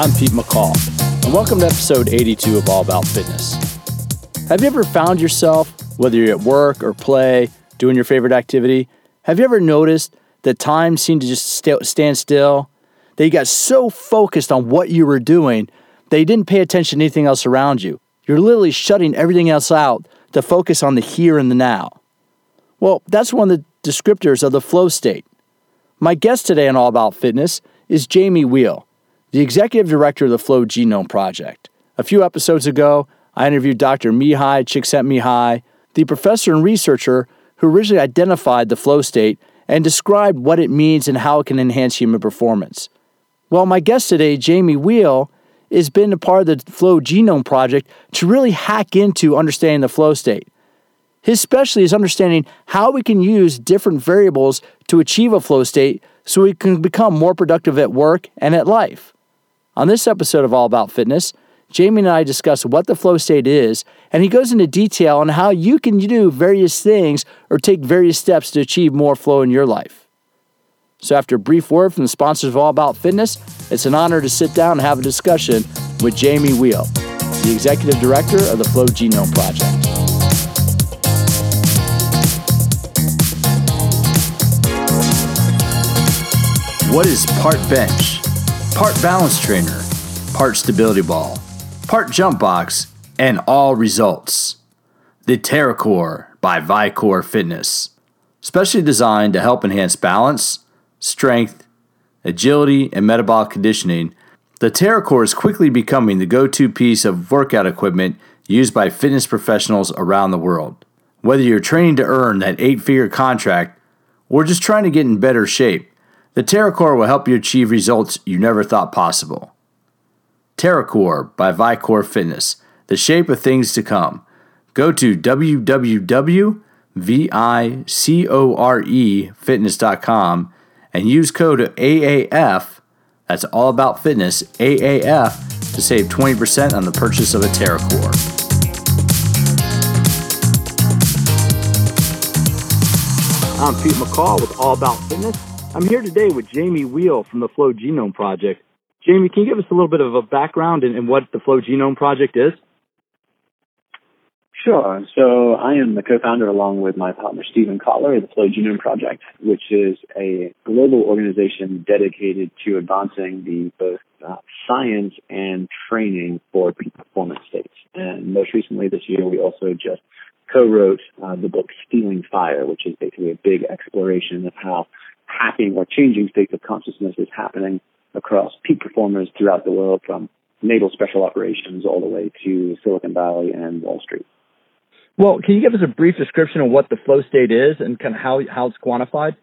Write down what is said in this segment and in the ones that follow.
I'm Pete McCall, and welcome to episode 82 of All About Fitness. Have you ever found yourself, whether you're at work or play, doing your favorite activity, have you ever noticed that time seemed to just st- stand still? That you got so focused on what you were doing that you didn't pay attention to anything else around you. You're literally shutting everything else out to focus on the here and the now. Well, that's one of the descriptors of the flow state. My guest today on All About Fitness is Jamie Wheal, the executive director of the Flow Genome Project. A few episodes ago, I interviewed Dr. Mihaly Csikszentmihalyi, the professor and researcher who originally identified the flow state and described what it means and how it can enhance human performance. Well, my guest today, Jamie Wheal, has been a part of the Flow Genome Project to really hack into understanding the flow state. His specialty is understanding how we can use different variables to achieve a flow state so we can become more productive at work and at life. On this episode of All About Fitness, Jamie and I discuss what the flow state is, and he goes into detail on how you can do various things or take various steps to achieve more flow in your life. So, after a brief word from the sponsors of All About Fitness, it's an honor to sit down and have a discussion with Jamie Wheal, the Executive Director of the Flow Genome Project. What is part bench, part balance trainer, part stability ball, part jump box, and all results? The TerraCore by Vicore Fitness, specially designed to help enhance balance, strength, agility, and metabolic conditioning. The TerraCore is quickly becoming the go to piece of workout equipment used by fitness professionals around the world. Whether you're training to earn that eight figure contract or just trying to get in better shape, the TerraCore will help you achieve results you never thought possible. TerraCore by Vicore Fitness, the shape of things to come. Go to www.vicorefitness.com and use code AAF, that's all about fitness, AAF, to save 20% on the purchase of a TerraCore. I'm Pete McCall with All About Fitness. I'm here today with Jamie Wheal from the Flow Genome Project. Jamie, can you give us a little bit of a background in, what the Flow Genome Project is? Sure. So I am the co-founder along with my partner Steven Kotler of the Flow Genome Project, which is a global organization dedicated to advancing the both uh, science and training for peak performance states. And most recently this year, we also just co-wrote uh, the book Stealing Fire, which is basically a big exploration of how hacking or changing states of consciousness is happening across peak performers throughout the world from naval special operations all the way to Silicon Valley and Wall Street. Well, can you give us a brief description of what the flow state is and kind of how, how it's quantified?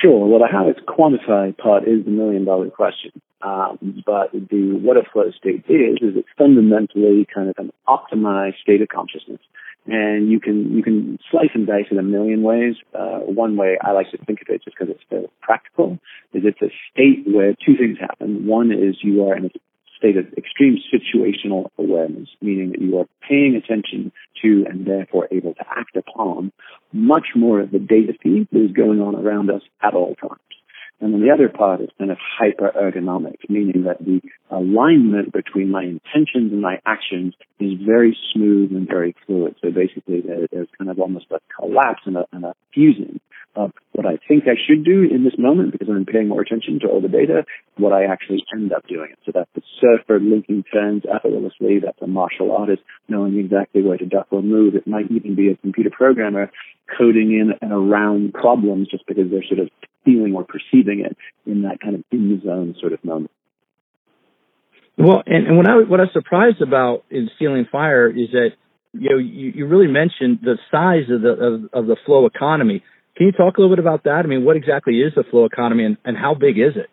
Sure. Well, the how it's quantified part is the million dollar question. Um, but the what a flow state is is it's fundamentally kind of an optimized state of consciousness and you can you can slice and dice it a million ways. Uh, one way I like to think of it, just because it's so practical, is it's a state where two things happen. One is you are in a state of extreme situational awareness, meaning that you are paying attention to and therefore able to act upon much more of the data feed that is going on around us at all times. And then the other part is kind of hyper ergonomic, meaning that the alignment between my intentions and my actions is very smooth and very fluid. So basically there's kind of almost a collapse and a, and a fusing of what I think I should do in this moment because I'm paying more attention to all the data, what I actually end up doing. So that's a surfer linking turns effortlessly. That's a martial artist knowing exactly where to duck or move. It might even be a computer programmer coding in and around problems just because they're sort of feeling or perceiving it in that kind of in the zone sort of moment. Well, and, and what I what I was surprised about in Stealing Fire is that you know you, you really mentioned the size of the of, of the flow economy. Can you talk a little bit about that? I mean, what exactly is the flow economy, and, and how big is it?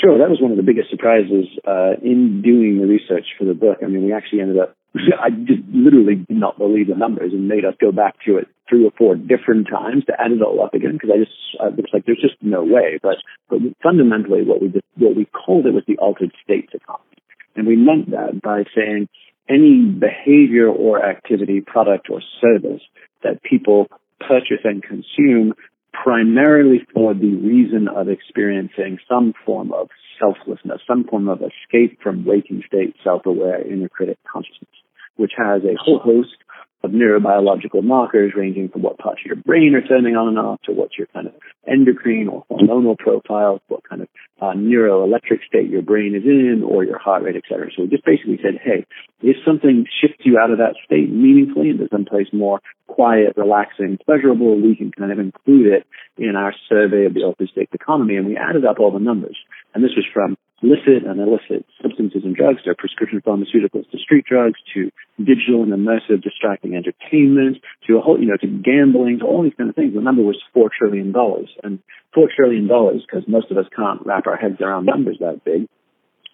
Sure, that was one of the biggest surprises uh, in doing the research for the book. I mean, we actually ended up I just literally did not believe the numbers and made us go back to it three or four different times to add it all up again because I just I like there's just no way. But but fundamentally what we did, what we called it was the altered states economy, and we meant that by saying any behavior or activity, product or service that people purchase and consume primarily for the reason of experiencing some form of selflessness, some form of escape from waking state self-aware inner critic consciousness, which has a whole host of neurobiological markers ranging from what parts of your brain are turning on and off to what's your kind of endocrine or hormonal profile, what kind of uh, neuroelectric state your brain is in or your heart rate, et cetera. So we just basically said, hey, if something shifts you out of that state meaningfully into someplace more quiet, relaxing, pleasurable, we can kind of include it in our survey of the state economy. And we added up all the numbers. And this was from licit and illicit substances and drugs to prescription pharmaceuticals to street drugs to digital and immersive distracting entertainment to a whole, you know, to gambling to all these kind of things. The number was four trillion dollars and four trillion dollars because most of us can't wrap our heads around numbers that big.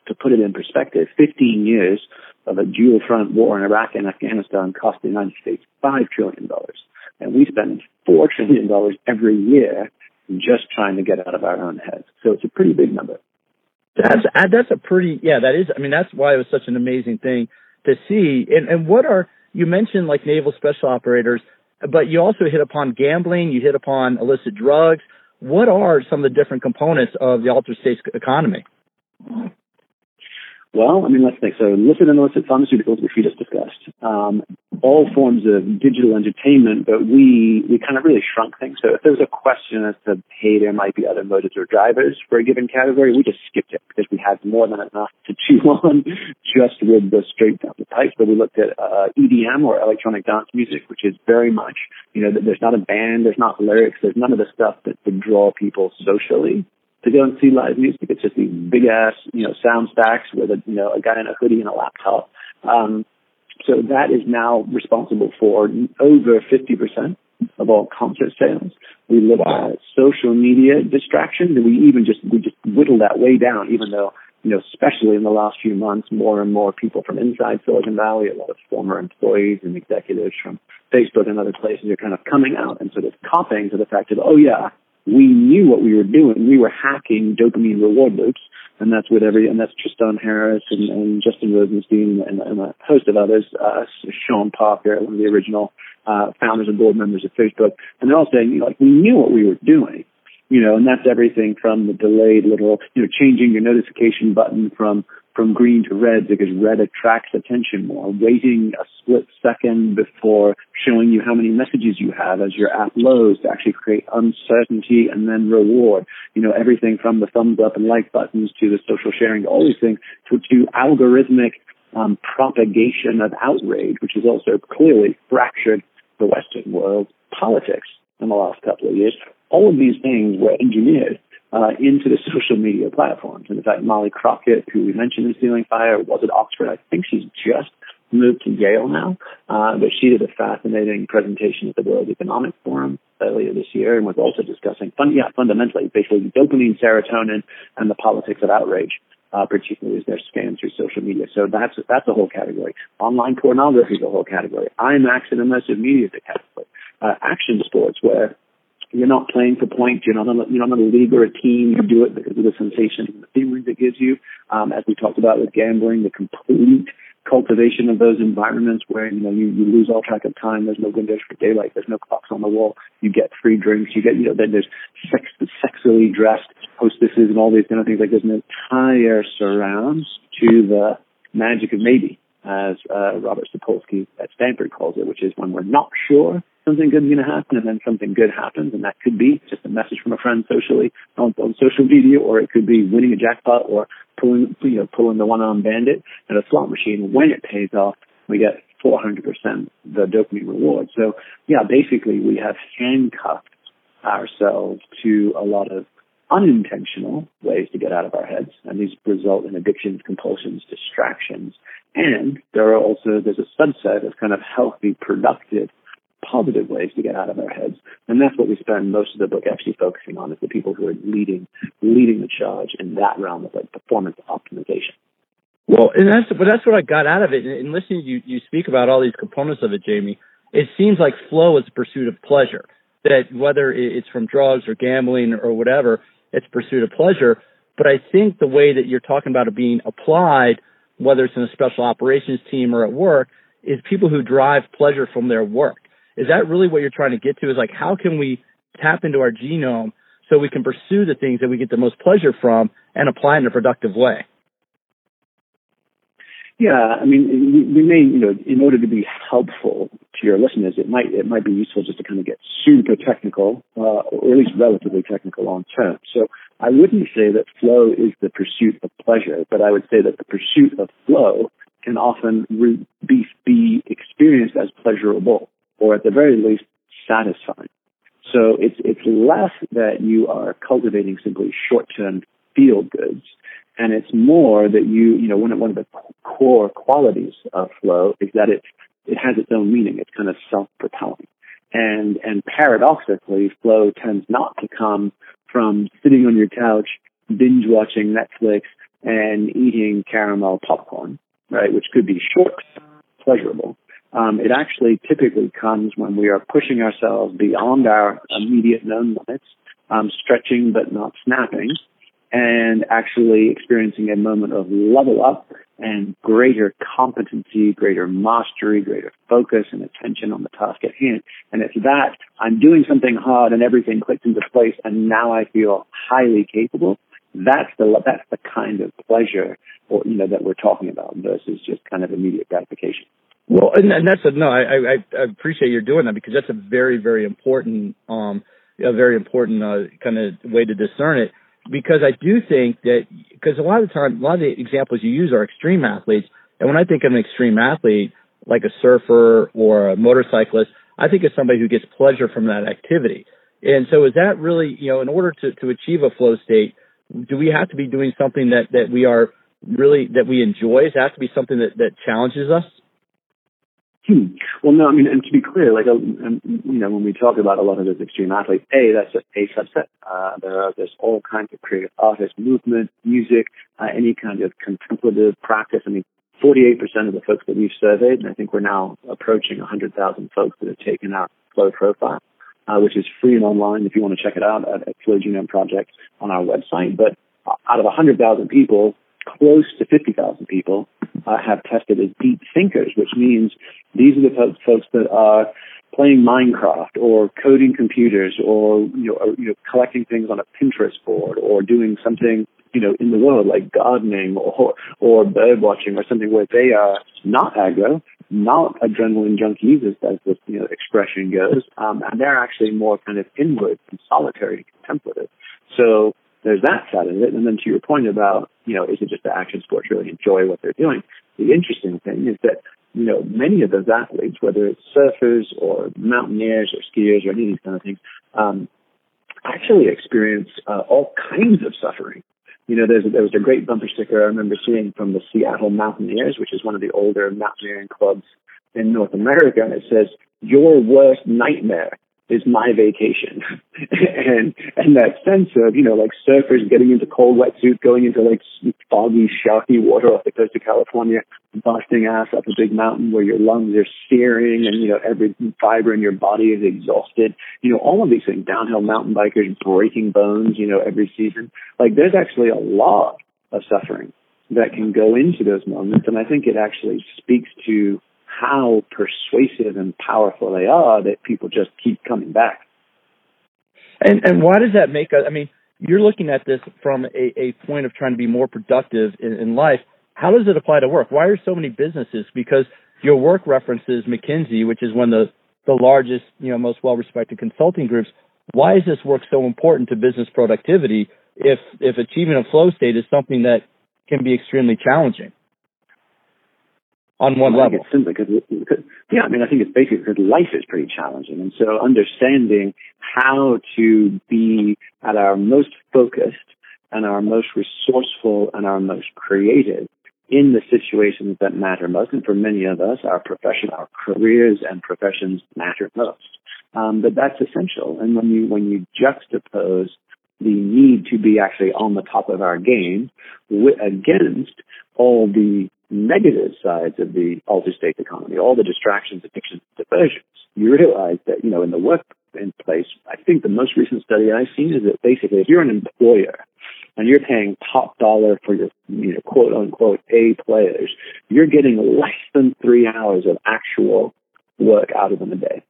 To put it in perspective, 15 years of a dual front war in Iraq and Afghanistan cost the United States $5 trillion. And we spend $4 trillion every year just trying to get out of our own heads. So it's a pretty big number. That's uh, that's a pretty yeah that is I mean that's why it was such an amazing thing to see. And and what are you mentioned like naval special operators but you also hit upon gambling you hit upon illicit drugs. What are some of the different components of the altered states economy well, I mean, let's think. So illicit and illicit pharmaceuticals, which we just discussed, um, all forms of digital entertainment, but we, we kind of really shrunk things. So if there was a question as to, hey, there might be other motives or drivers for a given category, we just skipped it because we had more than enough to chew on just with the straight down the pipes. But we looked at uh, EDM or electronic dance music, which is very much, you know, there's not a band, there's not lyrics, there's none of the stuff that would draw people socially to go and see live music. It's just these big ass, you know, sound stacks with a, you know, a guy in a hoodie and a laptop. Um, so that is now responsible for over 50% of all concert sales. We look wow. at social media distractions and we even just, we just whittle that way down, even though, you know, especially in the last few months, more and more people from inside Silicon Valley, a lot of former employees and executives from Facebook and other places are kind of coming out and sort of copying to the fact of, oh yeah, we knew what we were doing. We were hacking dopamine reward loops, and that's what every and that's Tristan Harris and, and Justin Rosenstein and, and, a host of others. Uh, Sean Parker, one of the original uh, founders and board members of Facebook, and they're all saying, you know, like we knew what we were doing, you know, and that's everything from the delayed little, you know, changing your notification button from from green to red because red attracts attention more, waiting a split second before showing you how many messages you have as your app loads to actually create uncertainty and then reward. You know, everything from the thumbs up and like buttons to the social sharing all these things to, to algorithmic um, propagation of outrage, which has also clearly fractured the Western world politics in the last couple of years. All of these things were engineered uh, into the social media platforms. And in fact, Molly Crockett, who we mentioned in Stealing Fire, was at Oxford. I think she's just moved to Yale now, uh, but she did a fascinating presentation at the World Economic Forum earlier this year and was also discussing, fun, yeah, fundamentally, basically dopamine, serotonin, and the politics of outrage. Uh, particularly as they're scanned through social media. So that's that's a whole category. Online pornography is a whole category. IMAX and immersive media is a category. Uh, action sports, where you're not playing for points. You're not on a, you're not on a league or a team. You do it because of the sensation and the feelings it gives you. Um, as we talked about with gambling, the complete cultivation of those environments where you know you, you lose all track of time. There's no windows for daylight. There's no clocks on the wall. You get free drinks. You get you know then there's sex, sexily dressed hostesses and all these kind of things. Like there's an entire surround to the magic of maybe, as uh, Robert Sapolsky at Stanford calls it, which is when we're not sure something good is going to happen and then something good happens and that could be just a message from a friend socially on, on social media or it could be winning a jackpot or pulling you know pulling the one arm bandit at a slot machine. When it pays off we get 400% the dopamine reward. So yeah basically we have handcuffed ourselves to a lot of unintentional ways to get out of our heads and these result in addictions compulsions distractions and there are also there's a subset of kind of healthy productive positive ways to get out of our heads. And that's what we spend most of the book actually focusing on is the people who are leading leading the charge in that realm of like performance optimization. Well, and that's but that's what I got out of it. And listening to you, you speak about all these components of it, Jamie. It seems like flow is a pursuit of pleasure. That whether it's from drugs or gambling or whatever, it's pursuit of pleasure. But I think the way that you're talking about it being applied, whether it's in a special operations team or at work, is people who drive pleasure from their work is that really what you're trying to get to? Is like how can we tap into our genome so we can pursue the things that we get the most pleasure from and apply in a productive way. Yeah, I mean, we may, you know, in order to be helpful to your listeners, it might it might be useful just to kind of get super technical, uh, or at least relatively technical on terms. So I wouldn't say that flow is the pursuit of pleasure, but I would say that the pursuit of flow can often re- be be experienced as pleasurable, or at the very least satisfying. So it's it's less that you are cultivating simply short term feel goods and it's more that you, you know, one of, one of the core qualities of flow is that it, it has its own meaning. It's kind of self-propelling. And, and paradoxically, flow tends not to come from sitting on your couch, binge watching Netflix and eating caramel popcorn, right? Which could be short, pleasurable. Um, it actually typically comes when we are pushing ourselves beyond our immediate known limits, um, stretching but not snapping, and actually experiencing a moment of level up and greater competency, greater mastery, greater focus and attention on the task at hand. And it's that I'm doing something hard and everything clicks into place and now I feel highly capable. That's the, that's the kind of pleasure or, you know, that we're talking about versus just kind of immediate gratification. Well, and, and that's a, no, I, I, I appreciate you're doing that because that's a very, very important, um, a very important, uh, kind of way to discern it because I do think that because a lot of the time, a lot of the examples you use are extreme athletes, and when I think of an extreme athlete like a surfer or a motorcyclist, I think of somebody who gets pleasure from that activity. And so, is that really you know, in order to to achieve a flow state, do we have to be doing something that that we are really that we enjoy? Does it to be something that that challenges us? Hmm. Well, no, I mean, and to be clear, like, um, you know, when we talk about a lot of those extreme athletes, A, that's a, a subset. Uh, there are, there's all kinds of creative artists, movement, music, uh, any kind of contemplative practice. I mean, 48% of the folks that we've surveyed, and I think we're now approaching 100,000 folks that have taken our flow profile, uh, which is free and online if you want to check it out at, at Flow Genome Project on our website. But out of 100,000 people, close to 50,000 people uh, have tested as deep thinkers, which means these are the folks, that are playing Minecraft or coding computers or you know, or, you know collecting things on a Pinterest board or doing something you know in the world like gardening or or bird watching or something where they are not aggro, not adrenaline junkies as, as the you know expression goes, um, and they're actually more kind of inward and solitary, contemplative. So there's that side of it. And then to your point about, you know, is it just the action sports really enjoy what they're doing? The interesting thing is that, you know, many of those athletes, whether it's surfers or mountaineers or skiers or any of these kind of things, um, actually experience uh, all kinds of suffering. You know, there's there was a great bumper sticker I remember seeing from the Seattle Mountaineers, which is one of the older mountaineering clubs in North America, and it says, "Your worst nightmare is my vacation. and and that sense of, you know, like surfers getting into cold wetsuits, going into like foggy, sharky water off the coast of California, busting ass up a big mountain where your lungs are searing and, you know, every fiber in your body is exhausted. You know, all of these things, downhill mountain bikers breaking bones, you know, every season. Like there's actually a lot of suffering that can go into those moments. And I think it actually speaks to how persuasive and powerful they are that people just keep coming back. And and why does that make us? I mean, you're looking at this from a, a point of trying to be more productive in, in life. How does it apply to work? Why are so many businesses? Because your work references McKinsey, which is one of the the largest, you know, most well-respected consulting groups. Why is this work so important to business productivity if if achieving a flow state is something that can be extremely challenging? On one I level. It's simply because, because, yeah, I mean, I think it's basically because life is pretty challenging. And so understanding how to be at our most focused and our most resourceful and our most creative in the situations that matter most. And for many of us, our profession, our careers and professions matter most. Um, but that's essential. And when you, when you juxtapose the need to be actually on the top of our game against all the negative sides of the altered state economy, all the distractions, addictions, diversions, you realize that, you know, in the workplace, I think the most recent study I've seen is that basically if you're an employer and you're paying top dollar for your, you know, quote unquote A players, you're getting less than three hours of actual work out of them a day.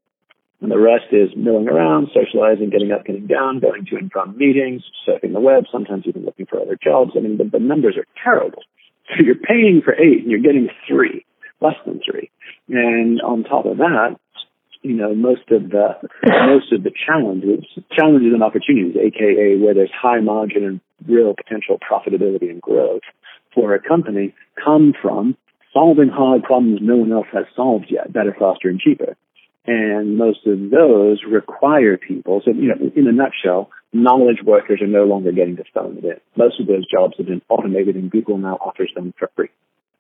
And the rest is milling around, socializing, getting up, getting down, going to and from meetings, surfing the web, sometimes even looking for other jobs. I mean, the, the numbers are terrible. So you're paying for eight and you're getting three, less than three. And on top of that, you know, most of the most of the challenges, challenges and opportunities, aka where there's high margin and real potential profitability and growth for a company, come from solving hard problems no one else has solved yet, better, faster, and cheaper. And most of those require people. So, you know, in a nutshell, knowledge workers are no longer getting to phone it in. Most of those jobs have been automated and Google now offers them for free.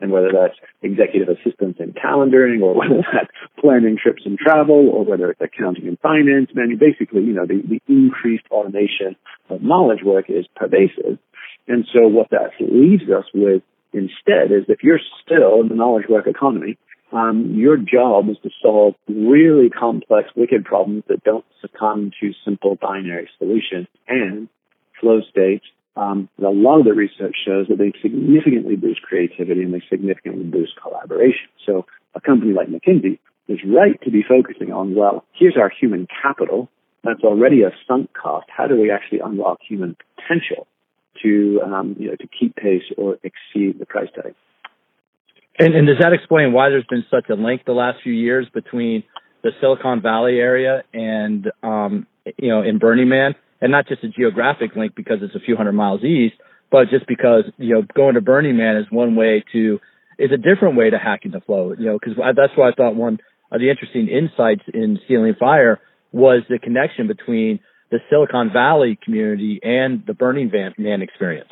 And whether that's executive assistance and calendaring or whether that's planning trips and travel or whether it's accounting and finance, man, basically, you know, the, the increased automation of knowledge work is pervasive. And so what that leaves us with instead is if you're still in the knowledge work economy, um, your job is to solve really complex, wicked problems that don't succumb to simple binary solutions and flow states. Um, a lot of the research shows that they significantly boost creativity and they significantly boost collaboration. So a company like McKinsey is right to be focusing on, well, here's our human capital. That's already a sunk cost. How do we actually unlock human potential to, um, you know, to keep pace or exceed the price tag? And, and does that explain why there's been such a link the last few years between the Silicon Valley area and, um, you know, in Burning Man? And not just a geographic link because it's a few hundred miles east, but just because, you know, going to Burning Man is one way to, is a different way to hacking the flow, you know, because that's why I thought one of the interesting insights in Stealing Fire was the connection between the Silicon Valley community and the Burning Man experience.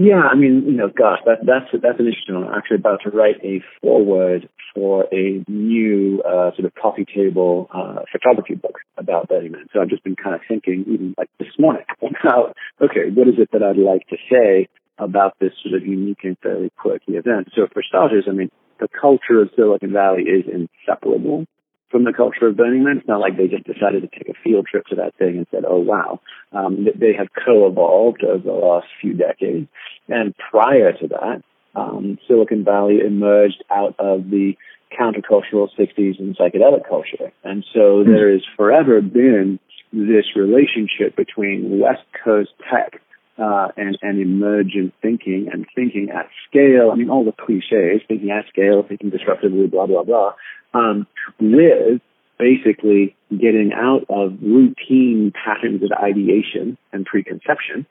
Yeah, I mean, you know, gosh, that, that's that's an interesting one. I'm actually about to write a foreword for a new uh, sort of coffee table uh, photography book about Burning Man. So I've just been kind of thinking, even like this morning, about okay, what is it that I'd like to say about this sort of unique and fairly quirky event? So for starters, I mean, the culture of Silicon Valley is inseparable from the culture of Burning Man. It's not like they just decided to take a field trip to that thing and said, oh, wow. Um, they have co-evolved over the last few decades. And prior to that, um, Silicon Valley emerged out of the countercultural 60s and psychedelic culture. And so hmm. there has forever been this relationship between West Coast tech uh, and, and emergent thinking and thinking at scale. I mean, all the cliches, thinking at scale, thinking disruptively, blah, blah, blah, um, with basically getting out of routine patterns of ideation and preconception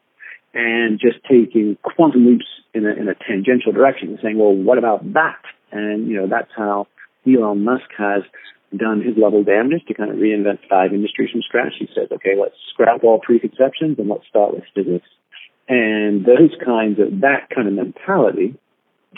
and just taking quantum leaps in a, in a tangential direction and saying, well, what about that? And, you know, that's how Elon Musk has done his level damage to kind of reinvent five industries from scratch. He says, okay, let's scrap all preconceptions and let's start with physics. And those kinds of, that kind of mentality,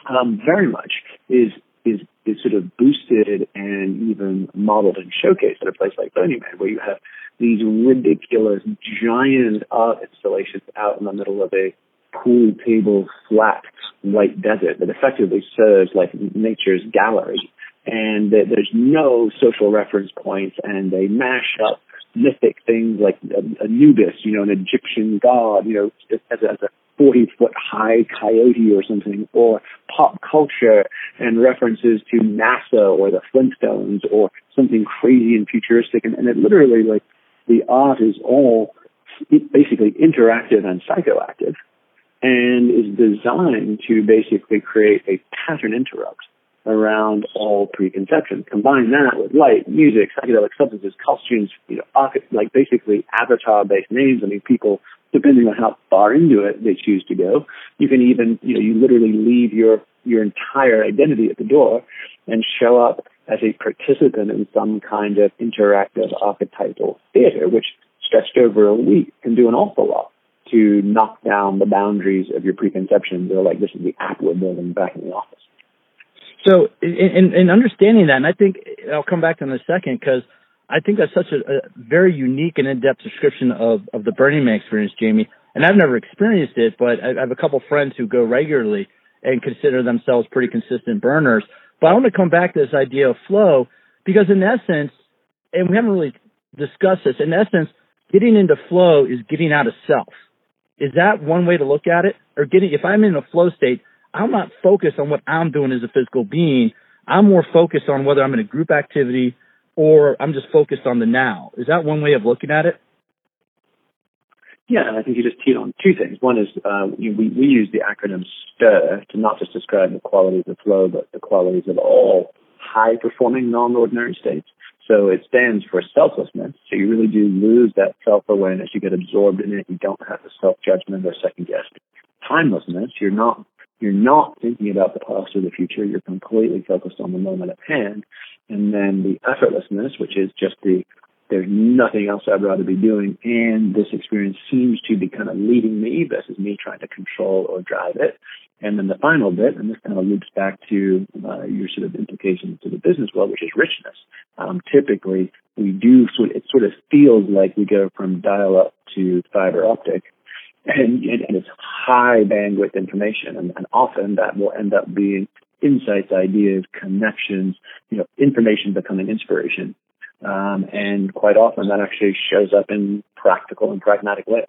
um, very much is is is sort of boosted and even modeled and showcased at a place like Burning Man, where you have these ridiculous giant art installations out in the middle of a pool table flat white desert that effectively serves like nature's gallery. And there's no social reference points and they mash up mythic things like Anubis, you know, an Egyptian god, you know, as a, as a 40 foot high coyote or something, or pop culture and references to NASA or the Flintstones or something crazy and futuristic. And, and it literally, like, the art is all basically interactive and psychoactive and is designed to basically create a pattern interrupt around all preconceptions. Combine that with light, music, psychedelic substances, costumes, you know, like basically avatar-based names. I mean, people, depending on how far into it they choose to go, you can even, you know, you literally leave your your entire identity at the door and show up as a participant in some kind of interactive archetypal theater, which stretched over a week can do an awful lot to knock down the boundaries of your preconceptions. Or like, this is the app we're building back in the office. So, in, in understanding that, and I think I'll come back to in a second because I think that's such a, a very unique and in-depth description of, of the Burning Man experience, Jamie. And I've never experienced it, but I, I have a couple friends who go regularly and consider themselves pretty consistent burners. But I want to come back to this idea of flow because, in essence, and we haven't really discussed this. In essence, getting into flow is getting out of self. Is that one way to look at it? Or getting, if I'm in a flow state, I'm not focused on what I'm doing as a physical being. I'm more focused on whether I'm in a group activity or I'm just focused on the now. Is that one way of looking at it? Yeah, and I think you just teed on two things. One is uh, we, we use the acronym STIR to not just describe the qualities of flow, but the qualities of all high performing non ordinary states. So it stands for selflessness. So you really do lose that self awareness. You get absorbed in it. You don't have the self judgment or second guessing. Timelessness. You're not you're not thinking about the past or the future. You're completely focused on the moment at hand. And then the effortlessness, which is just the there's nothing else I'd rather be doing, and this experience seems to be kind of leading me versus me trying to control or drive it. And then the final bit, and this kind of loops back to uh, your sort of implications to the business world, which is richness. Um, typically, we do sort. Of, it sort of feels like we go from dial-up to fiber optic, and, and it's high bandwidth information, and, and often that will end up being insights, ideas, connections, you know, information becoming inspiration. Um, and quite often that actually shows up in practical and pragmatic ways.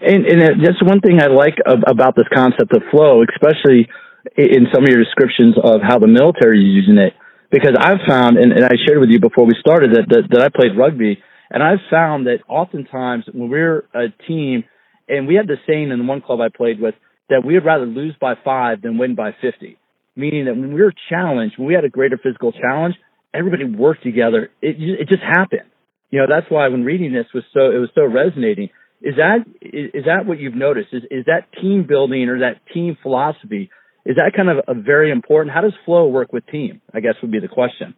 And, and that's one thing I like about this concept of flow, especially in some of your descriptions of how the military is using it. Because I've found, and, and I shared with you before we started that, that, that I played rugby, and I've found that oftentimes when we're a team, and we had the saying in the one club I played with, that we would rather lose by five than win by 50. Meaning that when we were challenged, when we had a greater physical challenge, everybody worked together. It, it just happened. You know, that's why when reading this was so, it was so resonating is that is, is that what you've noticed? Is is that team building or that team philosophy? Is that kind of a very important? How does flow work with team? I guess would be the question.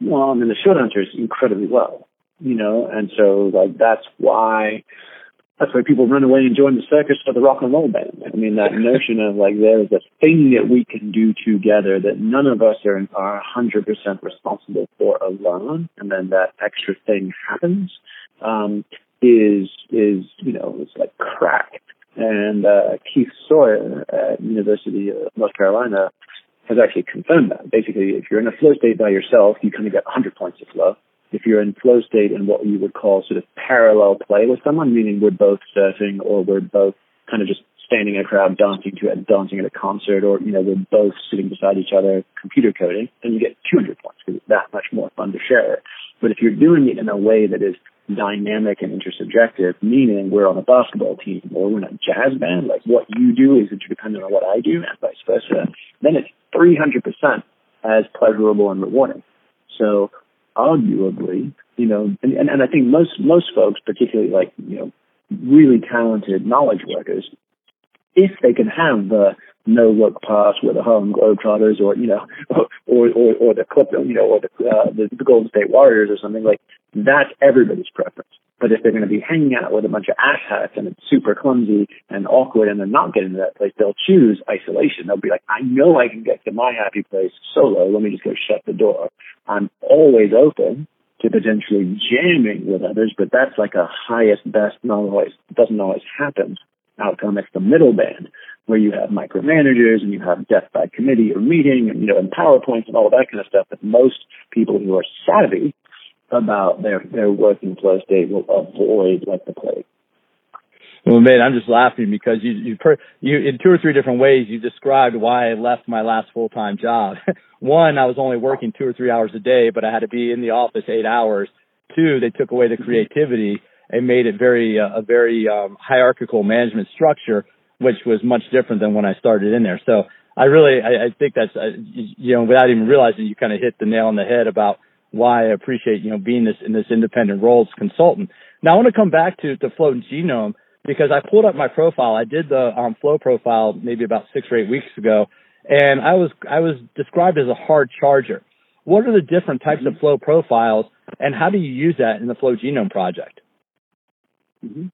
Well, I mean, the short answer is incredibly well. You know, and so like that's why that's why people run away and join the circus or the rock and roll band. I mean, that notion of like there is a thing that we can do together that none of us are are 100% responsible for alone, and then that extra thing happens. Um, is is you know it's like crack. And uh, Keith Sawyer at University of North Carolina has actually confirmed that. Basically, if you're in a flow state by yourself, you kind of get 100 points of flow. If you're in flow state in what you would call sort of parallel play with someone, meaning we're both surfing or we're both kind of just standing in a crowd dancing to it, dancing at a concert, or you know we're both sitting beside each other computer coding, then you get 200 points because it's that much more fun to share. But if you're doing it in a way that is dynamic and intersubjective, meaning we're on a basketball team or we're in a jazz band, like what you do is interdependent on what I do and vice versa, then it's 300% as pleasurable and rewarding. So arguably, you know, and, and, and I think most, most folks, particularly like, you know, really talented knowledge workers, if they can have the no look pass with the Harlem Globetrotters or, you know, or, or, or the Clip, you know, or the, uh, the, the Golden State Warriors or something like that's everybody's preference. But if they're going to be hanging out with a bunch of asshats and it's super clumsy and awkward and they're not getting to that place, they'll choose isolation. They'll be like, I know I can get to my happy place solo. Let me just go shut the door. I'm always open to potentially jamming with others, but that's like a highest, best, not always, doesn't always happen outcome. It's the middle band where you have micromanagers and you have death by committee or meeting and, you know, and PowerPoints and all that kind of stuff But most people who are savvy about their, their working flow they will avoid like the plague. Well, man, I'm just laughing because you, you, per, you, in two or three different ways, you described why I left my last full-time job. One, I was only working two or three hours a day, but I had to be in the office eight hours. Two, they took away the creativity and made it very, uh, a very um, hierarchical management structure which was much different than when I started in there. So I really, I, I think that's, uh, you know, without even realizing, you kind of hit the nail on the head about why I appreciate, you know, being this in this independent role as consultant. Now I want to come back to, to Flow Genome because I pulled up my profile. I did the um, Flow profile maybe about six or eight weeks ago, and I was, I was described as a hard charger. What are the different types mm-hmm. of Flow profiles and how do you use that in the Flow Genome project? Mm-hmm.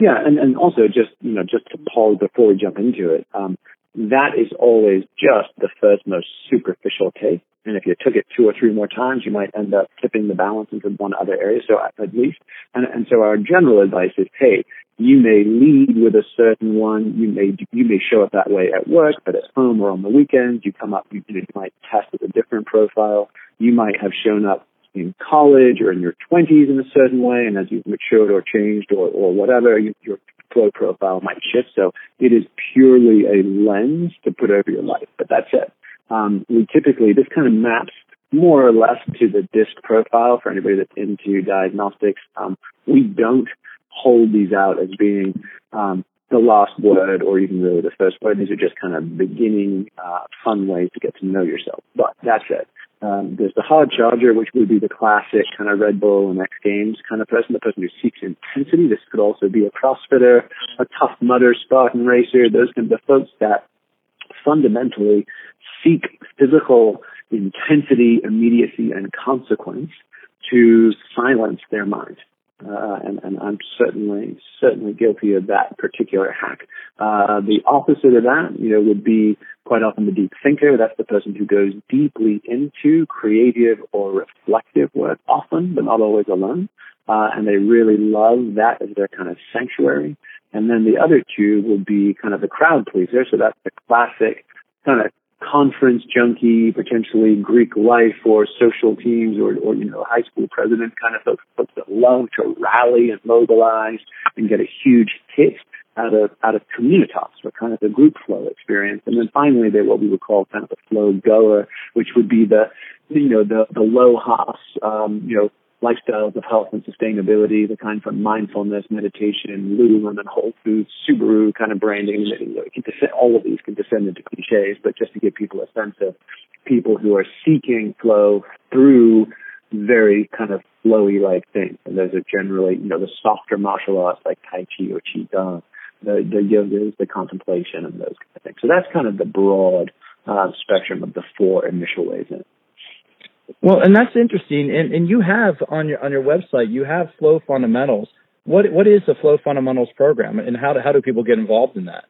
Yeah, and, and also just you know just to pause before we jump into it, um, that is always just the first most superficial take. And if you took it two or three more times, you might end up tipping the balance into one other area. So at least, and, and so our general advice is, hey, you may lead with a certain one. You may you may show up that way at work, but at home or on the weekends, you come up. You, you might test with a different profile. You might have shown up in college or in your 20s in a certain way, and as you've matured or changed or, or whatever, you, your flow profile might shift. So it is purely a lens to put over your life, but that's it. um, we typically, this kind of maps more or less to the disc profile for anybody that's into diagnostics. Um, we don't hold these out as being um, the last word or even really the first word. These are just kind of beginning uh, fun ways to get to know yourself. But that's it. Um, there's the hard charger, which would be the classic kind of Red Bull and X Games kind of person, the person who seeks intensity. This could also be a CrossFitter, a Tough Mudder, Spartan racer. Those kind of the folks that fundamentally seek physical intensity, immediacy, and consequence to silence their mind. Uh, and, and, I'm certainly certainly guilty of that particular hack. Uh, the opposite of that, you know, would be quite often the deep thinker. That's the person who goes deeply into creative or reflective work, often but not always alone, uh, and they really love that as their kind of sanctuary. And then the other two would be kind of the crowd pleaser. So that's the classic kind of conference junkie, potentially Greek life or social teams or, or you know, high school president kind of folks, folks that love to rally and mobilize and get a huge hit out of out of communitas or kind of the group flow experience. And then finally they're what we would call kind of the flow goer, which would be the you know, the the LOHAS um, you know, lifestyles of health and sustainability, the kind from mindfulness, meditation, Lululemon, Whole Foods, Subaru kind of branding. You know, descend, all of these can descend into cliches, but just to give people a sense of people who are seeking flow through very kind of flowy like things. And those are generally, you know, the softer martial arts like Tai Chi or Qigong, the, the yogas, the contemplation and those kind of things. So that's kind of the broad uh, spectrum of the four initial ways in. Well, and that's interesting. And, and you have on your on your website, you have flow fundamentals. What what is the flow fundamentals program, and how do how do people get involved in that?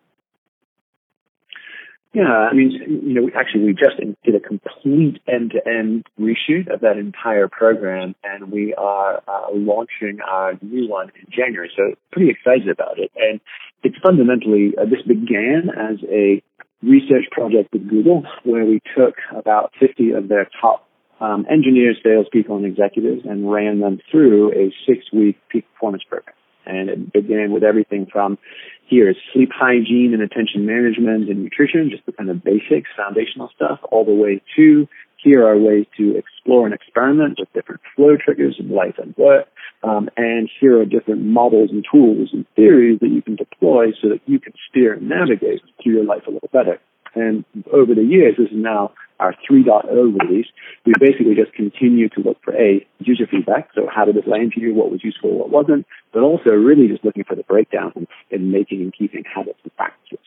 Yeah, I mean, you know, actually, we just did a complete end-to-end reshoot of that entire program, and we are uh, launching our new one in January. So, pretty excited about it. And it's fundamentally uh, this began as a research project with Google, where we took about 50 of their top um, engineers, salespeople, and executives and ran them through a six-week peak performance program. And it began with everything from here is sleep hygiene and attention management and nutrition, just the kind of basics, foundational stuff, all the way to here are ways to explore and experiment with different flow triggers in life and work. Um, and here are different models and tools and theories that you can deploy so that you can steer and navigate through your life a little better. And over the years, this is now our 3.0 release, we basically just continue to look for A, user feedback. So how did this land to you? What was useful? What wasn't? But also really just looking for the breakdown in making and keeping habits and practices.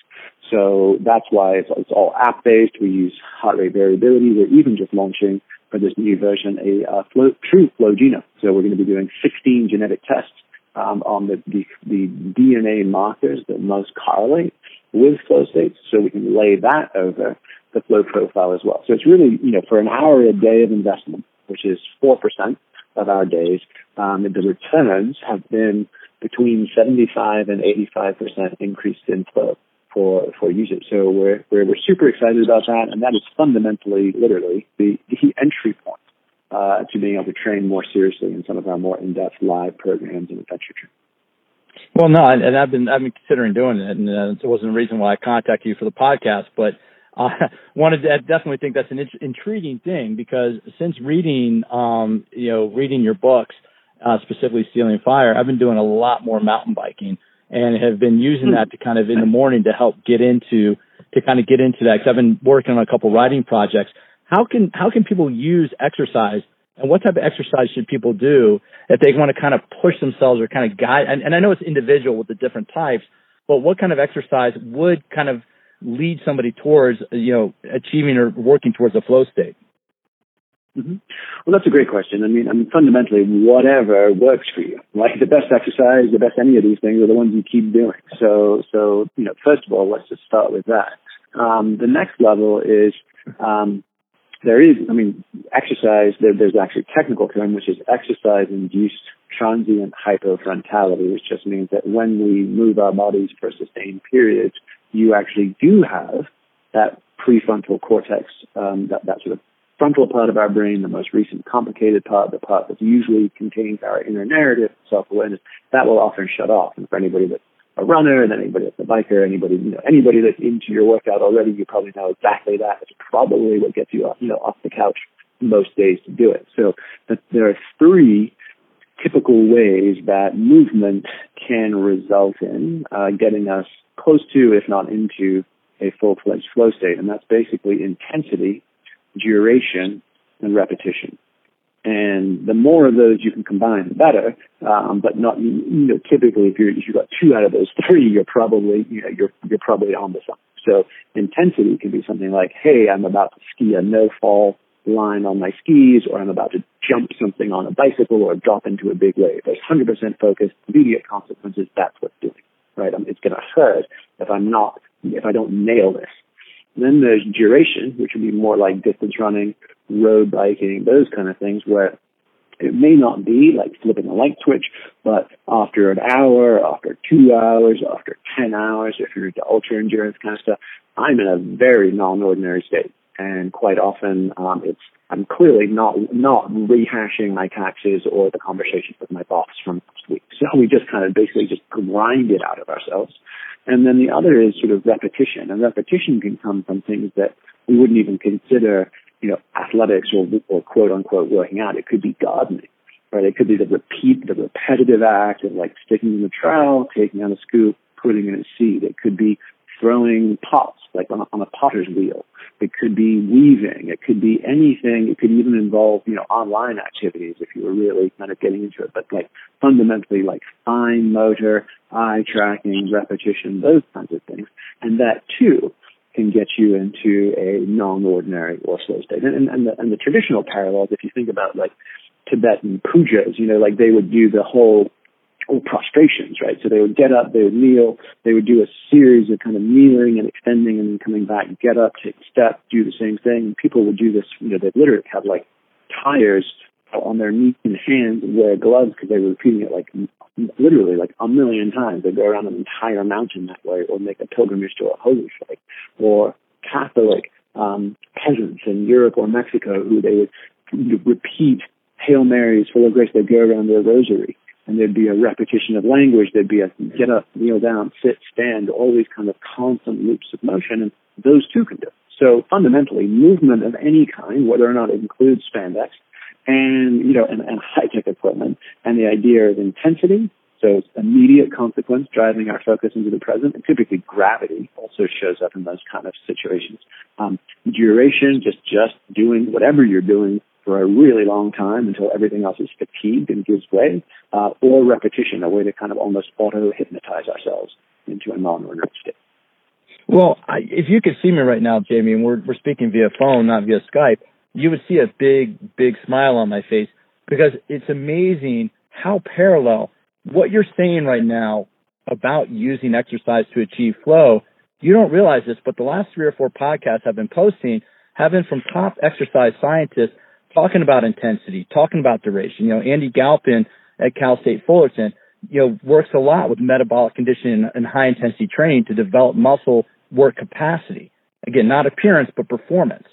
So that's why it's, it's all app based. We use heart rate variability. We're even just launching for this new version a uh, flow, true flow genome. So we're going to be doing 16 genetic tests um, on the, the, the DNA markers that most correlate with flow states, so we can lay that over the flow profile as well. So it's really, you know, for an hour a day of investment, which is 4% of our days, um, the returns have been between 75 and 85% increase in flow for, for users. So we're, we're, we're super excited about that. And that is fundamentally, literally, the, the entry point uh, to being able to train more seriously in some of our more in-depth live programs and adventure training. Well, no, and I've been I've been considering doing it, and uh, it wasn't a reason why I contacted you for the podcast, but I wanted to I definitely think that's an int- intriguing thing because since reading, um, you know, reading your books, uh, specifically Stealing Fire, I've been doing a lot more mountain biking and have been using hmm. that to kind of in the morning to help get into to kind of get into that because I've been working on a couple writing projects. How can how can people use exercise and what type of exercise should people do if they want to kind of push themselves or kind of guide? And, and I know it's individual with the different types, but what kind of exercise would kind of lead somebody towards you know achieving or working towards a flow state? Mm-hmm. Well, that's a great question. I mean, I mean, fundamentally, whatever works for you. Like the best exercise, the best any of these things are the ones you keep doing. So, so you know, first of all, let's just start with that. Um, the next level is um, there is, I mean, exercise. There, there's actually a technical term which is exercise-induced transient hypofrontality, which just means that when we move our bodies for a sustained periods, you actually do have that prefrontal cortex, um, that, that sort of frontal part of our brain, the most recent complicated part, the part that usually contains our inner narrative, self-awareness, that will often shut off. And for anybody that a runner, and anybody that's a biker, anybody you know anybody that's into your workout already, you probably know exactly that. It's probably what gets you off you know off the couch most days to do it. So there are three typical ways that movement can result in uh, getting us close to, if not into, a full-fledged flow state, and that's basically intensity, duration, and repetition. And the more of those you can combine, the better. Um, but not, you know, typically if, you're, if you've got two out of those three, you're probably, you know, you're, you're probably on the something. So intensity can be something like, hey, I'm about to ski a no fall line on my skis, or I'm about to jump something on a bicycle or drop into a big wave. There's 100% focus, immediate consequences. That's what's doing, right? Um, it's going to hurt if I'm not, if I don't nail this. Then there's duration, which would be more like distance running, road biking, those kind of things where it may not be like flipping a light switch, but after an hour, after two hours, after 10 hours, if you're into ultra endurance kind of stuff, I'm in a very non-ordinary state. And quite often, um, it's, I'm clearly not, not rehashing my taxes or the conversations with my boss from last week. So we just kind of basically just grind it out of ourselves. And then the other is sort of repetition. And repetition can come from things that we wouldn't even consider you know, athletics or, or quote unquote working out. It could be gardening, right? It could be the repeat, the repetitive act of like sticking in the trowel, taking out a scoop, putting in a seed. It could be throwing pots, like on a, on a potter's wheel. It could be weaving. It could be anything. It could even involve, you know, online activities if you were really kind of getting into it. But like fundamentally, like fine motor, eye tracking, repetition, those kinds of things. And that too can get you into a non-ordinary or flow state. And, and, and, the, and the traditional parallels, if you think about like Tibetan pujas, you know, like they would do the whole or prostrations, right? So they would get up, they would kneel, they would do a series of kind of kneeling and extending and then coming back, get up, take a step, do the same thing. People would do this, you know, they literally have like tires on their knees and hands and wear gloves because they were repeating it like literally like a million times. They'd go around an entire mountain that way, or make a pilgrimage to a holy site, or Catholic um, peasants in Europe or Mexico who they would repeat Hail Marys full of grace. They'd go around their rosary, and there'd be a repetition of language. There'd be a get up, kneel down, sit, stand, all these kind of constant loops of motion, and those two can do. So fundamentally, movement of any kind, whether or not it includes spandex, and you know, and, and high tech equipment, and the idea of intensity. So it's immediate consequence driving our focus into the present, and typically gravity also shows up in those kind of situations. Um, duration, just just doing whatever you're doing for a really long time until everything else is fatigued and gives way, uh, or repetition, a way to kind of almost auto hypnotize ourselves into a non-ordinary state. Well, I, if you could see me right now, Jamie, and we're we're speaking via phone, not via Skype you would see a big, big smile on my face because it's amazing how parallel what you're saying right now about using exercise to achieve flow. You don't realize this, but the last three or four podcasts I've been posting have been from top exercise scientists talking about intensity, talking about duration. You know, Andy Galpin at Cal State Fullerton, you know, works a lot with metabolic conditioning and high intensity training to develop muscle work capacity. Again, not appearance, but performance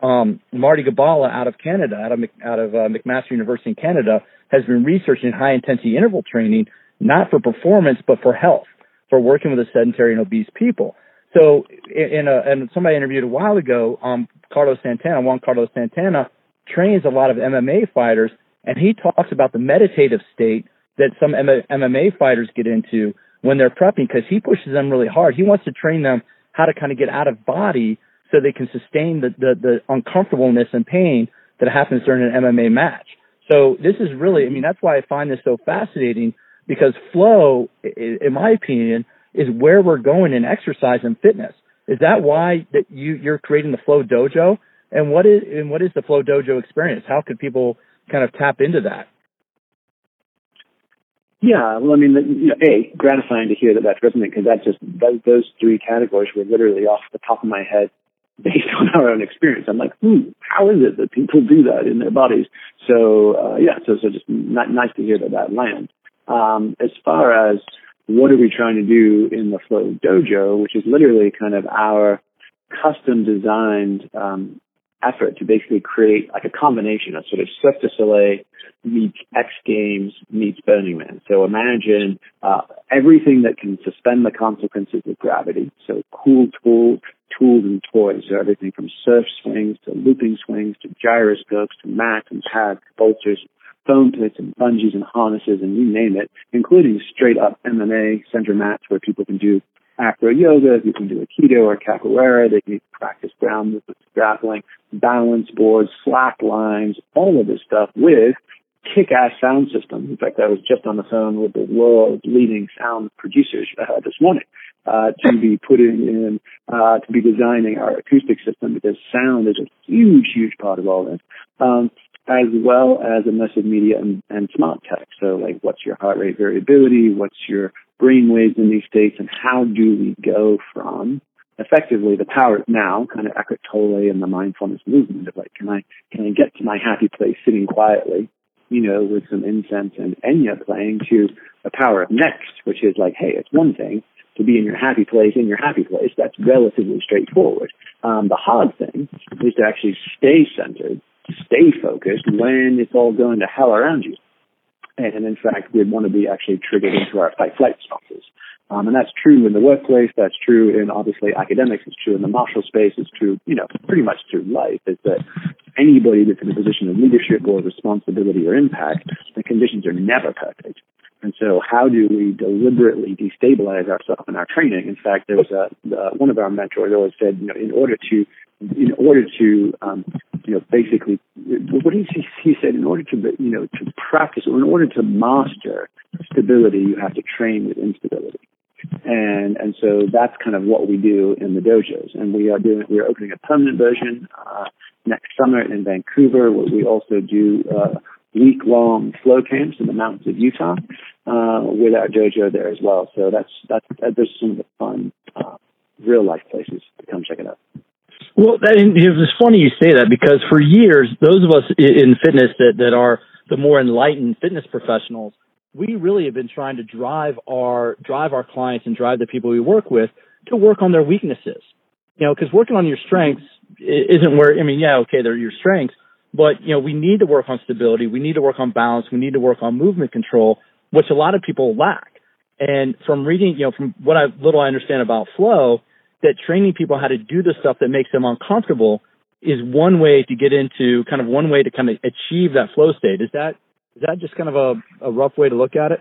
um, Marty Gibala out of Canada, out of out of uh, McMaster University in Canada, has been researching high intensity interval training not for performance but for health, for working with a sedentary and obese people. So, in a and somebody I interviewed a while ago, um, Carlos Santana, Juan Carlos Santana, trains a lot of MMA fighters, and he talks about the meditative state that some MMA fighters get into when they're prepping because he pushes them really hard. He wants to train them how to kind of get out of body so they can sustain the, the, the uncomfortableness and pain that happens during an MMA match. So this is really, I mean, that's why I find this so fascinating because flow, in my opinion, is where we're going in exercise and fitness. Is that why that you, you're creating the Flow Dojo? And what is and what is the Flow Dojo experience? How could people kind of tap into that? Yeah, well, I mean, you know, a gratifying to hear that that's resonant because that just those three categories were literally off the top of my head based on our own experience. I'm like, hmm, how is it that people do that in their bodies? So uh, yeah, so so just nice to hear that that lands. Um, as far as what are we trying to do in the Flow Dojo, which is literally kind of our custom designed um, effort to basically create like a combination of sort of Cirque du Soleil meets X Games meets Burning Man. So imagine uh, everything that can suspend the consequences of gravity. So cool tools, tools and toys. So everything from surf swings to looping swings to gyroscopes to mats and pads, bolsters, foam pits and bungees and harnesses and you name it, including straight up MMA center mats where people can do acro yoga, you can do Aikido or capoeira, they can practice ground movements, grappling, balance boards, slack lines, all of this stuff with kick-ass sound system. In fact, I was just on the phone with the world's leading sound producers uh, this morning uh, to be putting in, uh, to be designing our acoustic system because sound is a huge, huge part of all this. Um, as well as immersive media and, and smart tech. So like what's your heart rate variability? What's your brain waves in these states? And how do we go from effectively the power now, kind of Eckhart Tolle and the mindfulness movement of like, can I, can I get to my happy place sitting quietly you know, with some incense and Enya playing to the power of next, which is like, hey, it's one thing to be in your happy place in your happy place. That's relatively straightforward. Um, the hard thing is to actually stay centered, stay focused when it's all going to hell around you. And in fact, we'd want to be actually triggered into our fight flight responses. Um, and that's true in the workplace. That's true in obviously academics. It's true in the martial space. It's true, you know, pretty much through life. Is that anybody that's in a position of leadership or responsibility or impact, the conditions are never perfect. And so, how do we deliberately destabilize ourselves in our training? In fact, there was a uh, one of our mentors always said, you know, in order to, in order to, um, you know, basically, what he, he said? In order to, you know, to practice or in order to master stability, you have to train with instability. And and so that's kind of what we do in the dojos. And we are doing we are opening a permanent version uh, next summer in Vancouver. Where we also do uh, week long flow camps in the mountains of Utah uh, with our dojo there as well. So that's that's that, there's some of the fun uh, real life places to come check it out. Well, that, it's funny you say that because for years, those of us in fitness that, that are the more enlightened fitness professionals, we really have been trying to drive our drive our clients and drive the people we work with to work on their weaknesses. You know, because working on your strengths isn't where I mean, yeah, okay, they're your strengths, but you know, we need to work on stability, we need to work on balance, we need to work on movement control, which a lot of people lack. And from reading, you know, from what I little I understand about flow, that training people how to do the stuff that makes them uncomfortable is one way to get into kind of one way to kind of achieve that flow state. Is that is that just kind of a, a rough way to look at it?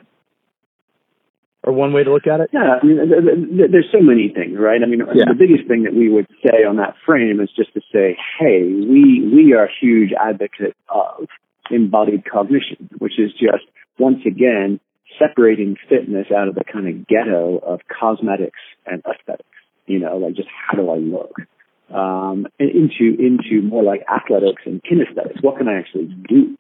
Or one way to look at it? Yeah, I mean, there's so many things, right? I mean, yeah. the biggest thing that we would say on that frame is just to say, hey, we we are huge advocates of embodied cognition, which is just once again separating fitness out of the kind of ghetto of cosmetics and aesthetics. You know, like just how do I look? Um, into into more like athletics and kinesthetics. What can I actually do?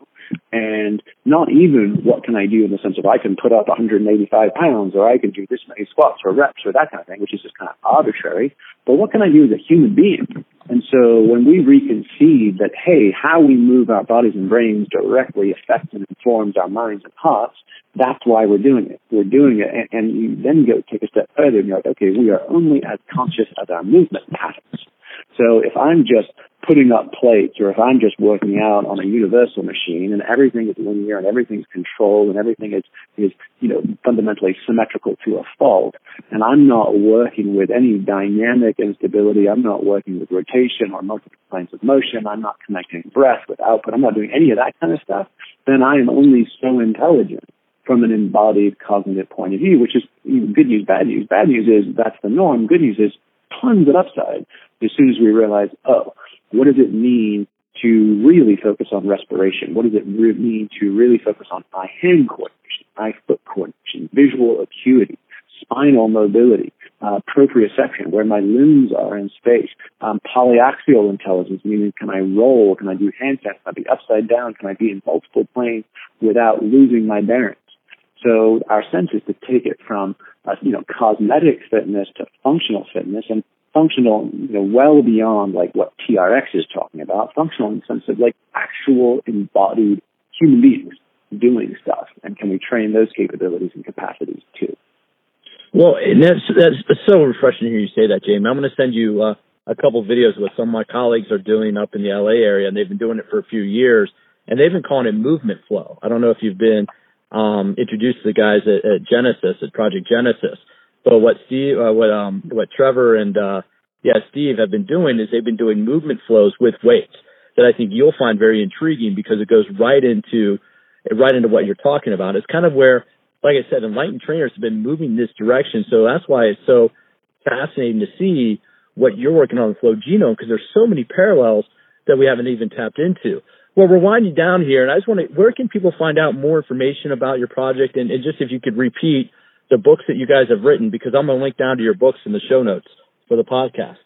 And not even what can I do in the sense of I can put up 185 pounds or I can do this many squats or reps or that kind of thing, which is just kind of arbitrary. But what can I do as a human being? And so when we reconceive that, hey, how we move our bodies and brains directly affects and informs our minds and hearts, that's why we're doing it. We're doing it, and, and you then go take a step further and you're like, okay, we are only as conscious as our movement patterns. So if I'm just putting up plates or if I'm just working out on a universal machine and everything is linear and everything's controlled and everything is, is, you know, fundamentally symmetrical to a fault and I'm not working with any dynamic instability, I'm not working with rotation or multiple planes of motion, I'm not connecting breath with output, I'm not doing any of that kind of stuff, then I am only so intelligent from an embodied cognitive point of view, which is good news, bad news. Bad news is that's the norm. Good news is tons of upside as soon as we realize, oh, what does it mean to really focus on respiration? What does it re- mean to really focus on eye hand coordination, eye foot coordination, visual acuity, spinal mobility, uh, proprioception, where my limbs are in space, um, polyaxial intelligence, meaning can I roll, can I do handstands, can I be upside down, can I be in multiple planes without losing my bearings? So our sense is to take it from, uh, you know, cosmetic fitness to functional fitness and functional, you know, well beyond like what TRX is talking about, functional in the sense of like actual embodied human beings doing stuff. And can we train those capabilities and capacities too? Well, and that's, that's so refreshing to hear you say that, Jamie. I'm going to send you uh, a couple of videos what some of my colleagues are doing up in the LA area, and they've been doing it for a few years, and they've been calling it movement flow. I don't know if you've been um, introduced to the guys at, at Genesis at Project Genesis, but what Steve, uh, what um, what Trevor and uh, yeah Steve have been doing is they've been doing movement flows with weights that I think you'll find very intriguing because it goes right into right into what you're talking about. It's kind of where, like I said, enlightened trainers have been moving this direction. So that's why it's so fascinating to see what you're working on the flow genome because there's so many parallels that we haven't even tapped into. Well, we're winding down here, and I just want to, where can people find out more information about your project? And, and just if you could repeat the books that you guys have written, because I'm going to link down to your books in the show notes for the podcast.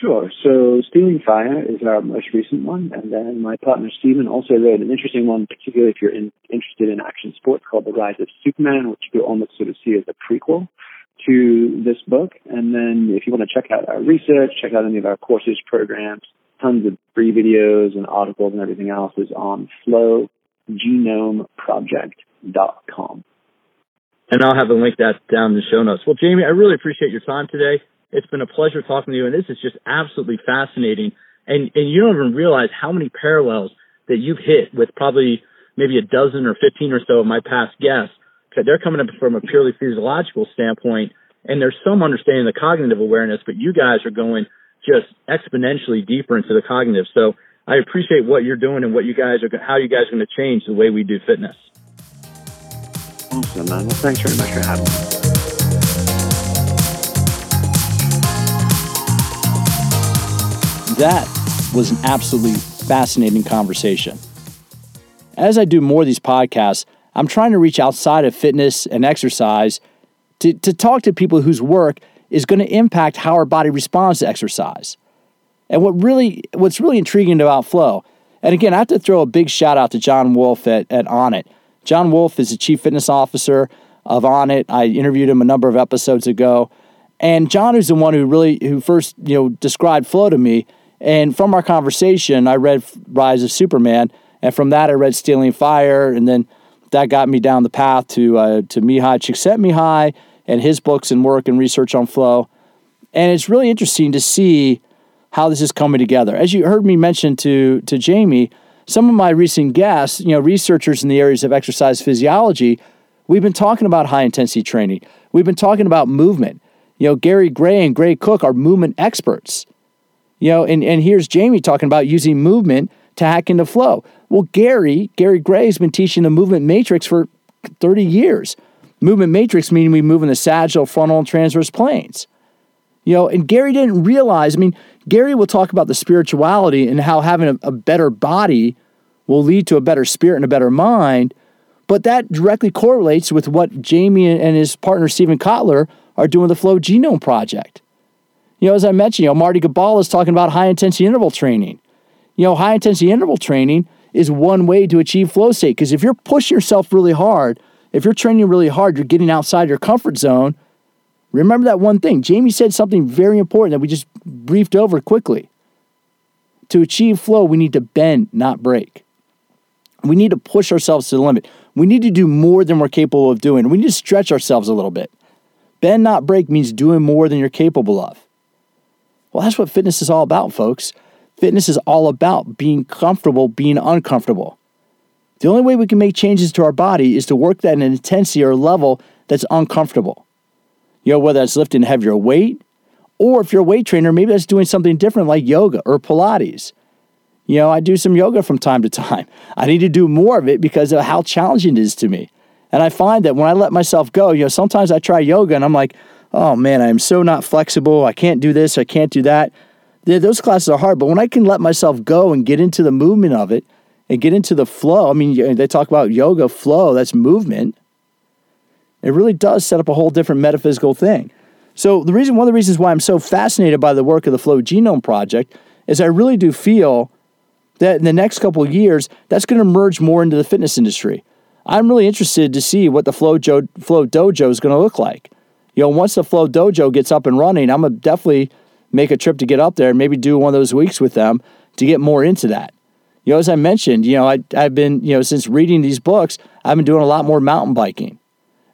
Sure. So Stealing Fire is our most recent one, and then my partner Steven also wrote an interesting one, particularly if you're in, interested in action sports, called The Rise of Superman, which you could almost sort of see as a prequel to this book. And then if you want to check out our research, check out any of our courses, programs, tons of free videos and articles and everything else is on flowgenomeproject.com. And I'll have a link that down in the show notes. Well, Jamie, I really appreciate your time today. It's been a pleasure talking to you, and this is just absolutely fascinating. And and you don't even realize how many parallels that you've hit with probably maybe a dozen or fifteen or so of my past guests. They're coming up from a purely physiological standpoint, and there's some understanding of the cognitive awareness, but you guys are going just exponentially deeper into the cognitive. So I appreciate what you're doing and what you guys are, how you guys are going to change the way we do fitness. Awesome, man. Well, thanks very much for having me. That was an absolutely fascinating conversation. As I do more of these podcasts, I'm trying to reach outside of fitness and exercise to, to talk to people whose work is going to impact how our body responds to exercise. And what really what's really intriguing about flow, and again, I have to throw a big shout out to John Wolf at, at Onnit. John Wolf is the chief fitness officer of Onnit. I interviewed him a number of episodes ago. And John is the one who really who first, you know, described flow to me and from our conversation, I read Rise of Superman, and from that I read Stealing Fire, and then that got me down the path to uh, to Mihaly Csikszentmihalyi and his books and work and research on flow. And it's really interesting to see how this is coming together. As you heard me mention to to Jamie, some of my recent guests, you know, researchers in the areas of exercise physiology, we've been talking about high intensity training. We've been talking about movement. You know, Gary Gray and Gray Cook are movement experts. You know, and, and here's Jamie talking about using movement to hack into flow. Well, Gary, Gary Gray has been teaching the movement matrix for 30 years. Movement matrix meaning we move in the sagittal, frontal, and transverse planes. You know, and Gary didn't realize, I mean, Gary will talk about the spirituality and how having a, a better body will lead to a better spirit and a better mind. But that directly correlates with what Jamie and his partner Steven Kotler are doing the Flow Genome Project. You know, as I mentioned, you know, Marty Gibala is talking about high intensity interval training. You know, high intensity interval training is one way to achieve flow state because if you're pushing yourself really hard, if you're training really hard, you're getting outside your comfort zone. Remember that one thing. Jamie said something very important that we just briefed over quickly. To achieve flow, we need to bend, not break. We need to push ourselves to the limit. We need to do more than we're capable of doing. We need to stretch ourselves a little bit. Bend, not break means doing more than you're capable of. Well, that's what fitness is all about, folks. Fitness is all about being comfortable, being uncomfortable. The only way we can make changes to our body is to work that in an intensity or level that's uncomfortable. You know, whether that's lifting heavier weight, or if you're a weight trainer, maybe that's doing something different like yoga or Pilates. You know, I do some yoga from time to time. I need to do more of it because of how challenging it is to me. And I find that when I let myself go, you know, sometimes I try yoga and I'm like, oh man, I'm so not flexible. I can't do this. I can't do that. Those classes are hard, but when I can let myself go and get into the movement of it and get into the flow, I mean, they talk about yoga flow, that's movement. It really does set up a whole different metaphysical thing. So, the reason, one of the reasons why I'm so fascinated by the work of the Flow Genome Project is I really do feel that in the next couple of years, that's going to merge more into the fitness industry. I'm really interested to see what the Flow, jo- Flow Dojo is going to look like you know, once the Flow Dojo gets up and running, I'm gonna definitely make a trip to get up there and maybe do one of those weeks with them to get more into that. You know, as I mentioned, you know, I, I've been, you know, since reading these books, I've been doing a lot more mountain biking.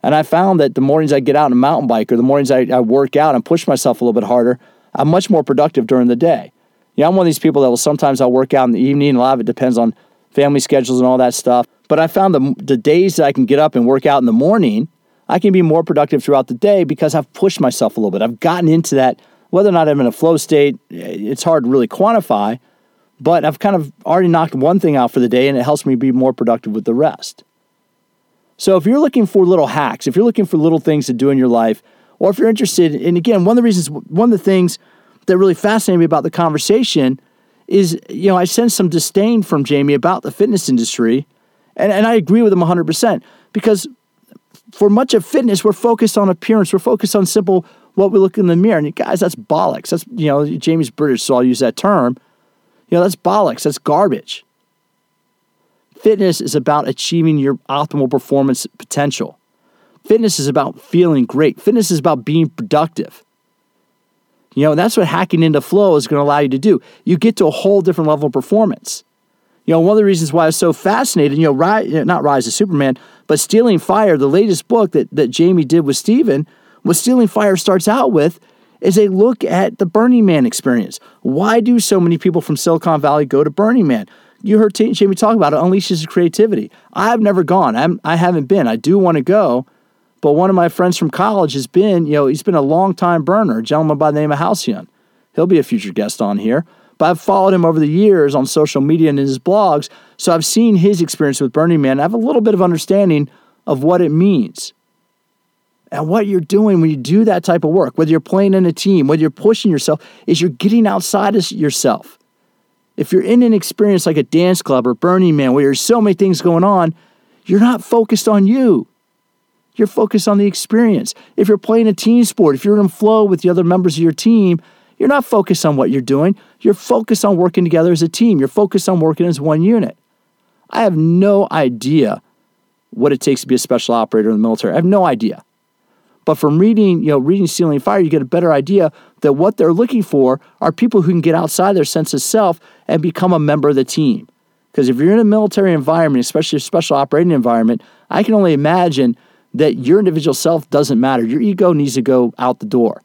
And I found that the mornings I get out and mountain bike or the mornings I, I work out and push myself a little bit harder, I'm much more productive during the day. Yeah, I'm one of these people that will sometimes I'll work out in the evening. A lot of it depends on family schedules and all that stuff. But I found the, the days that I can get up and work out in the morning, I can be more productive throughout the day because I've pushed myself a little bit. I've gotten into that. Whether or not I'm in a flow state, eh, it's hard to really quantify, but I've kind of already knocked one thing out for the day and it helps me be more productive with the rest. So if you're looking for little hacks, if you're looking for little things to do in your life, or if you're interested, and again, one of the reasons, one of the things that really fascinated me about the conversation is, you know, I sense some disdain from Jamie about the fitness industry. And, and I agree with him 100% because for much of fitness, we're focused on appearance. We're focused on simple what we look in the mirror. And guys, that's bollocks. That's, you know, Jamie's British, so I'll use that term. You know, that's bollocks. That's garbage. Fitness is about achieving your optimal performance potential. Fitness is about feeling great. Fitness is about being productive. You know, that's what hacking into flow is going to allow you to do. You get to a whole different level of performance. You know, one of the reasons why I was so fascinated, you know, Rise, not Rise of Superman, but Stealing Fire, the latest book that, that Jamie did with Steven, what Stealing Fire starts out with is a look at the Burning Man experience. Why do so many people from Silicon Valley go to Burning Man? You heard Jamie talk about it, unleashes creativity. I've never gone. I'm, I haven't been. I do want to go, but one of my friends from college has been, you know, he's been a long time burner, a gentleman by the name of Halcyon. He'll be a future guest on here. But I've followed him over the years on social media and in his blogs, so I've seen his experience with Burning Man. I have a little bit of understanding of what it means. And what you're doing when you do that type of work, whether you're playing in a team, whether you're pushing yourself, is you're getting outside of yourself. If you're in an experience like a dance club or Burning Man where there's so many things going on, you're not focused on you. You're focused on the experience. If you're playing a team sport, if you're in flow with the other members of your team, you're not focused on what you're doing. You're focused on working together as a team. You're focused on working as one unit. I have no idea what it takes to be a special operator in the military. I have no idea. But from reading, you know, reading Stealing Fire, you get a better idea that what they're looking for are people who can get outside their sense of self and become a member of the team. Because if you're in a military environment, especially a special operating environment, I can only imagine that your individual self doesn't matter. Your ego needs to go out the door.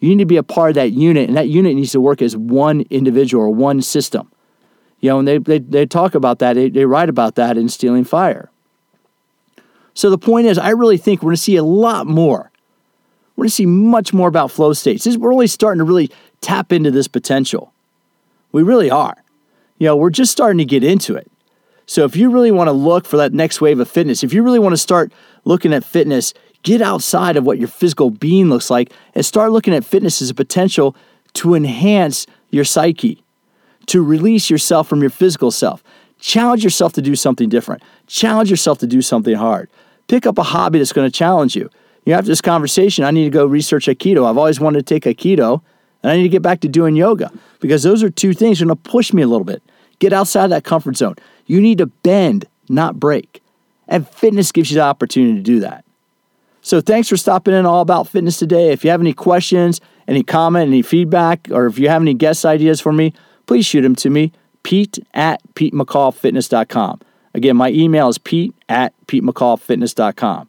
You need to be a part of that unit, and that unit needs to work as one individual or one system. You know, and they, they, they talk about that, they, they write about that in Stealing Fire. So the point is, I really think we're going to see a lot more. We're going to see much more about flow states. We're really starting to really tap into this potential. We really are. You know, we're just starting to get into it. So if you really want to look for that next wave of fitness, if you really want to start looking at fitness, get outside of what your physical being looks like and start looking at fitness as a potential to enhance your psyche, to release yourself from your physical self. Challenge yourself to do something different. Challenge yourself to do something hard. Pick up a hobby that's going to challenge you. You after this conversation, I need to go research Aikido. I've always wanted to take Aikido, and I need to get back to doing yoga because those are two things going to push me a little bit. Get outside of that comfort zone. You need to bend, not break. And fitness gives you the opportunity to do that. So thanks for stopping in all about fitness today. If you have any questions, any comment, any feedback, or if you have any guest ideas for me, please shoot them to me, pete at petemccallfitness.com. Again, my email is pete at petemccallfitness.com.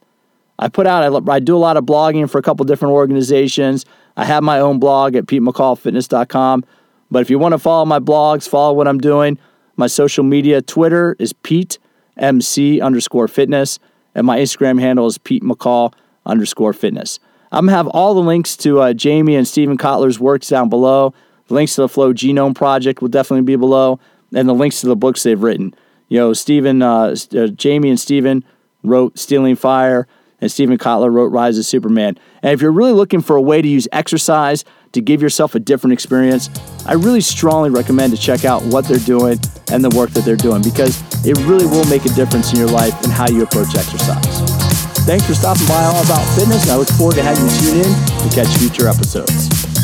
I put out, I do a lot of blogging for a couple different organizations. I have my own blog at petemccallfitness.com. But if you want to follow my blogs, follow what I'm doing, my social media, Twitter is Pete MC underscore fitness, and my Instagram handle is Pete McCall underscore fitness. I'm gonna have all the links to uh, Jamie and Steven Kotler's works down below. The links to the Flow Genome Project will definitely be below, and the links to the books they've written. You know, Steven, uh, uh, Jamie, and Steven wrote Stealing Fire, and Steven Kotler wrote Rise of Superman. And if you're really looking for a way to use exercise to give yourself a different experience, I really strongly recommend to check out what they're doing and the work that they're doing because it really will make a difference in your life and how you approach exercise. Thanks for stopping by All About Fitness, and I look forward to having you tune in to catch future episodes.